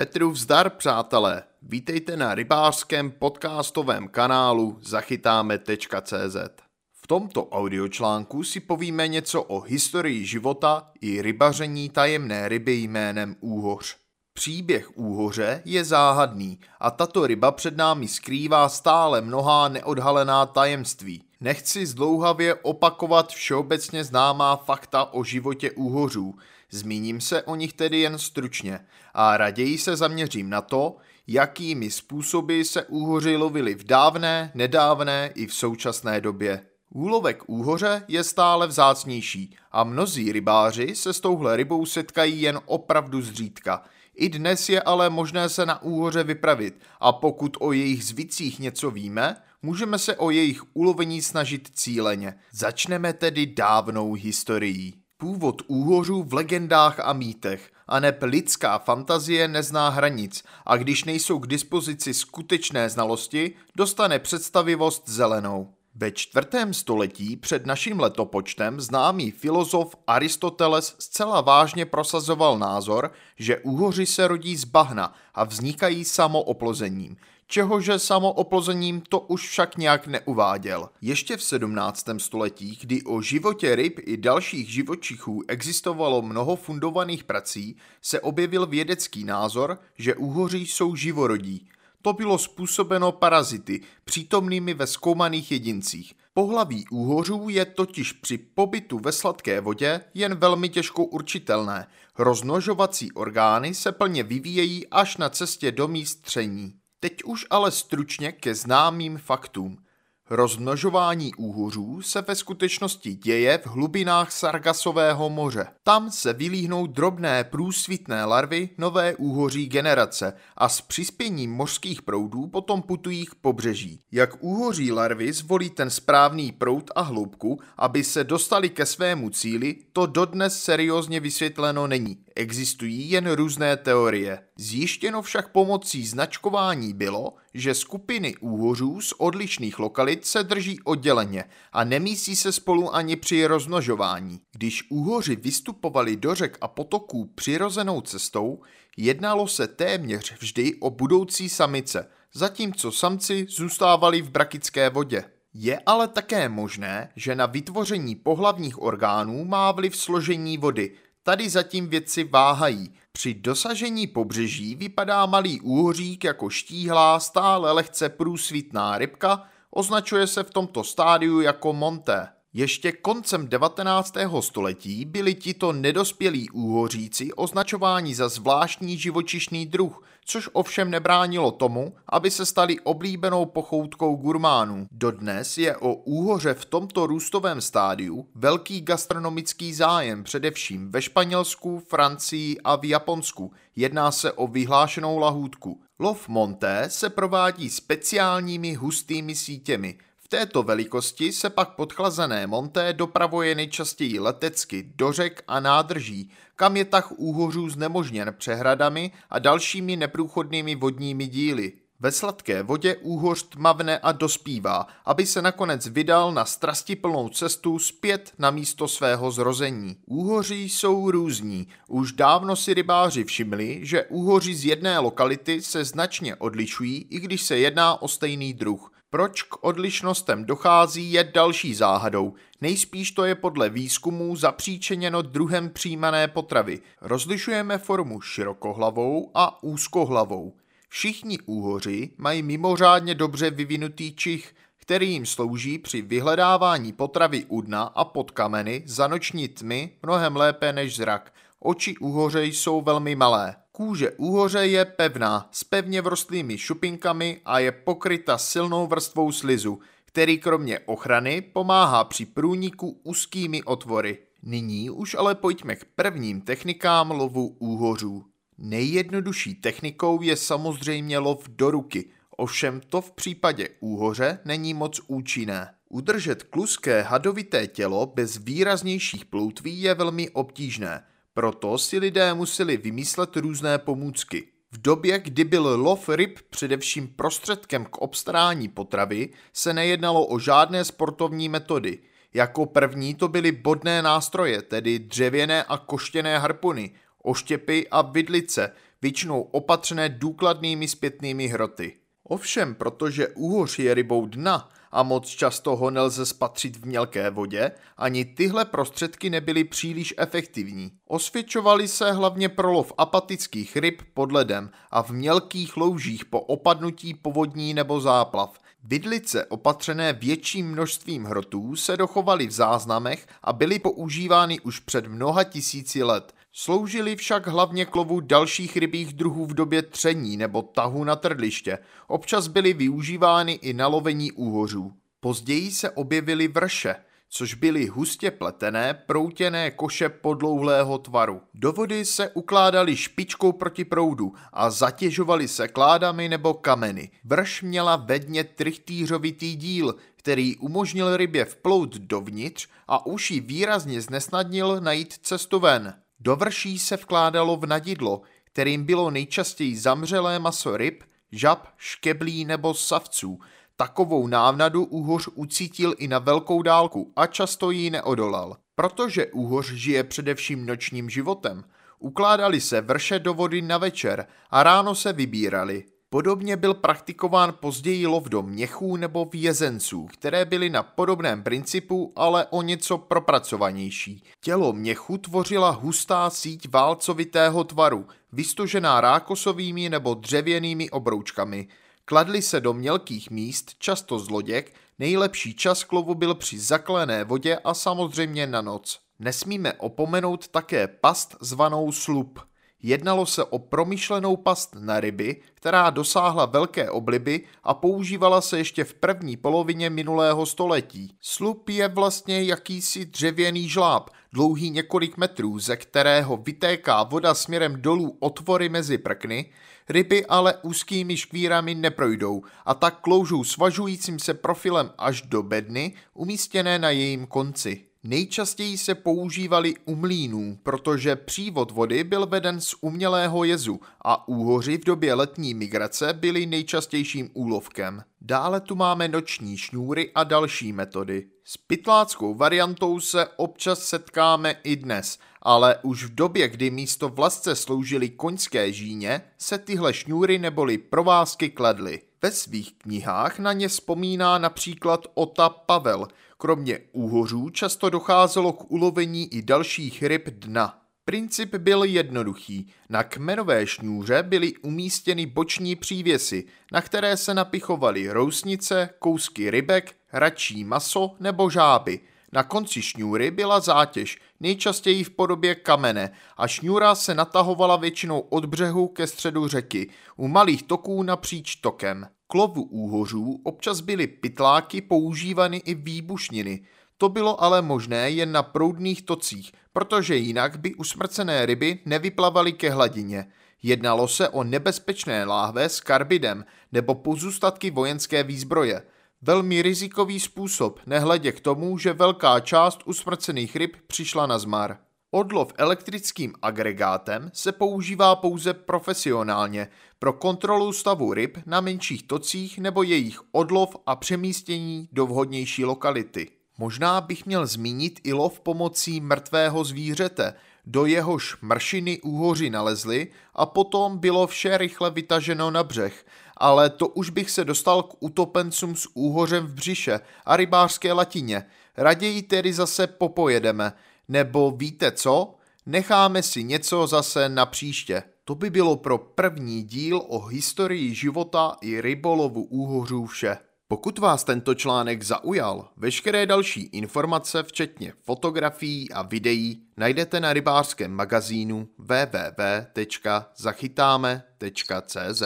Petru vzdar, přátelé. Vítejte na rybářském podcastovém kanálu zachytáme.cz. V tomto audiočlánku si povíme něco o historii života i rybaření tajemné ryby jménem úhoř. Příběh úhoře je záhadný a tato ryba před námi skrývá stále mnohá neodhalená tajemství. Nechci zdlouhavě opakovat všeobecně známá fakta o životě úhořů, zmíním se o nich tedy jen stručně a raději se zaměřím na to, jakými způsoby se úhoři lovili v dávné, nedávné i v současné době. Úlovek úhoře je stále vzácnější a mnozí rybáři se s touhle rybou setkají jen opravdu zřídka – i dnes je ale možné se na úhoře vypravit a pokud o jejich zvicích něco víme, můžeme se o jejich ulovení snažit cíleně. Začneme tedy dávnou historií. Původ úhořů v legendách a mýtech, a neb lidská fantazie nezná hranic a když nejsou k dispozici skutečné znalosti, dostane představivost zelenou. Ve čtvrtém století před naším letopočtem známý filozof Aristoteles zcela vážně prosazoval názor, že úhoři se rodí z bahna a vznikají samooplozením, čehože samooplozením to už však nějak neuváděl. Ještě v 17. století, kdy o životě ryb i dalších živočichů existovalo mnoho fundovaných prací, se objevil vědecký názor, že úhoří jsou živorodí – to bylo způsobeno parazity, přítomnými ve zkoumaných jedincích. Pohlaví úhořů je totiž při pobytu ve sladké vodě jen velmi těžko určitelné. Roznožovací orgány se plně vyvíjejí až na cestě do míst tření. Teď už ale stručně ke známým faktům. Rozmnožování úhořů se ve skutečnosti děje v hlubinách Sargasového moře. Tam se vylíhnou drobné průsvitné larvy nové úhoří generace a s přispěním mořských proudů potom putují k pobřeží. Jak úhoří larvy zvolí ten správný proud a hloubku, aby se dostali ke svému cíli, to dodnes seriózně vysvětleno není. Existují jen různé teorie. Zjištěno však pomocí značkování bylo, že skupiny úhořů z odlišných lokalit se drží odděleně a nemísí se spolu ani při rozmnožování. Když úhoři vystupovali do řek a potoků přirozenou cestou, jednalo se téměř vždy o budoucí samice, zatímco samci zůstávali v brakické vodě. Je ale také možné, že na vytvoření pohlavních orgánů má vliv složení vody, Tady zatím věci váhají. Při dosažení pobřeží vypadá malý úhořík jako štíhlá, stále lehce průsvitná rybka, označuje se v tomto stádiu jako monté. Ještě koncem 19. století byli tito nedospělí úhoříci označováni za zvláštní živočišný druh, což ovšem nebránilo tomu, aby se stali oblíbenou pochoutkou gurmánů. Dodnes je o úhoře v tomto růstovém stádiu velký gastronomický zájem především ve Španělsku, Francii a v Japonsku. Jedná se o vyhlášenou lahůdku. Lov monté se provádí speciálními hustými sítěmi – této velikosti se pak podchlazené monté dopravuje nejčastěji letecky do řek a nádrží, kam je tah úhořů znemožněn přehradami a dalšími neprůchodnými vodními díly. Ve sladké vodě úhoř tmavne a dospívá, aby se nakonec vydal na strastiplnou cestu zpět na místo svého zrození. Úhoří jsou různí. Už dávno si rybáři všimli, že úhoři z jedné lokality se značně odlišují, i když se jedná o stejný druh. Proč k odlišnostem dochází je další záhadou. Nejspíš to je podle výzkumů zapříčeněno druhem přijímané potravy. Rozlišujeme formu širokohlavou a úzkohlavou. Všichni úhoři mají mimořádně dobře vyvinutý čich, který jim slouží při vyhledávání potravy u dna a pod kameny za noční tmy mnohem lépe než zrak. Oči úhoře jsou velmi malé. Kůže úhoře je pevná, s pevně vrostlými šupinkami a je pokryta silnou vrstvou slizu, který kromě ochrany pomáhá při průniku úzkými otvory. Nyní už ale pojďme k prvním technikám lovu úhořů. Nejjednodušší technikou je samozřejmě lov do ruky, ovšem to v případě úhoře není moc účinné. Udržet kluské hadovité tělo bez výraznějších ploutví je velmi obtížné, proto si lidé museli vymyslet různé pomůcky. V době, kdy byl lov ryb především prostředkem k obstarání potravy, se nejednalo o žádné sportovní metody. Jako první to byly bodné nástroje, tedy dřevěné a koštěné harpony, oštěpy a vidlice, většinou opatřené důkladnými zpětnými hroty. Ovšem, protože úhoř je rybou dna a moc často ho nelze spatřit v mělké vodě, ani tyhle prostředky nebyly příliš efektivní. Osvědčovaly se hlavně pro lov apatických ryb pod ledem a v mělkých loužích po opadnutí povodní nebo záplav. Vidlice opatřené větším množstvím hrotů se dochovaly v záznamech a byly používány už před mnoha tisíci let. Sloužily však hlavně k lovu dalších rybích druhů v době tření nebo tahu na trdliště. Občas byly využívány i na lovení úhořů. Později se objevily vrše, což byly hustě pletené, proutěné koše podlouhlého tvaru. Do vody se ukládaly špičkou proti proudu a zatěžovaly se kládami nebo kameny. Vrš měla ve dně trichtýřovitý díl, který umožnil rybě vplout dovnitř a už výrazně znesnadnil najít cestu ven. Do vrší se vkládalo v nadidlo, kterým bylo nejčastěji zamřelé maso ryb, žab, škeblí nebo savců. Takovou návnadu úhoř ucítil i na velkou dálku a často jí neodolal. Protože úhoř žije především nočním životem, ukládali se vrše do vody na večer a ráno se vybírali. Podobně byl praktikován později lov do měchů nebo vězenců, které byly na podobném principu, ale o něco propracovanější. Tělo měchu tvořila hustá síť válcovitého tvaru, vystožená rákosovými nebo dřevěnými obroučkami. Kladly se do mělkých míst, často z loděk, nejlepší čas k lovu byl při zaklené vodě a samozřejmě na noc. Nesmíme opomenout také past zvanou slup – Jednalo se o promyšlenou past na ryby, která dosáhla velké obliby a používala se ještě v první polovině minulého století. Slup je vlastně jakýsi dřevěný žláb, dlouhý několik metrů, ze kterého vytéká voda směrem dolů otvory mezi prkny, ryby ale úzkými škvírami neprojdou a tak kloužou svažujícím se profilem až do bedny, umístěné na jejím konci. Nejčastěji se používali u mlínů, protože přívod vody byl veden z umělého jezu a úhoři v době letní migrace byly nejčastějším úlovkem. Dále tu máme noční šňůry a další metody. S pytláckou variantou se občas setkáme i dnes, ale už v době, kdy místo vlastce sloužily koňské žíně, se tyhle šňůry neboli provázky kladly. Ve svých knihách na ně vzpomíná například Ota Pavel. Kromě úhořů často docházelo k ulovení i dalších ryb dna. Princip byl jednoduchý. Na kmenové šňůře byly umístěny boční přívěsy, na které se napichovaly rousnice, kousky rybek, hračí maso nebo žáby. Na konci šňůry byla zátěž, nejčastěji v podobě kamene a šňůra se natahovala většinou od břehu ke středu řeky, u malých toků napříč tokem. Klovu úhořů občas byly pytláky používány i výbušniny, to bylo ale možné jen na proudných tocích, protože jinak by usmrcené ryby nevyplavaly ke hladině. Jednalo se o nebezpečné láhve s karbidem nebo pozůstatky vojenské výzbroje. Velmi rizikový způsob, nehledě k tomu, že velká část usmrcených ryb přišla na zmar. Odlov elektrickým agregátem se používá pouze profesionálně pro kontrolu stavu ryb na menších tocích nebo jejich odlov a přemístění do vhodnější lokality. Možná bych měl zmínit i lov pomocí mrtvého zvířete, do jehož mršiny úhoři nalezly a potom bylo vše rychle vytaženo na břeh, ale to už bych se dostal k utopencům s úhořem v břiše a rybářské latině. Raději tedy zase popojedeme, nebo víte co? Necháme si něco zase na příště. To by bylo pro první díl o historii života i rybolovu úhořů vše. Pokud vás tento článek zaujal, veškeré další informace, včetně fotografií a videí, najdete na rybářském magazínu www.zachytáme.cz.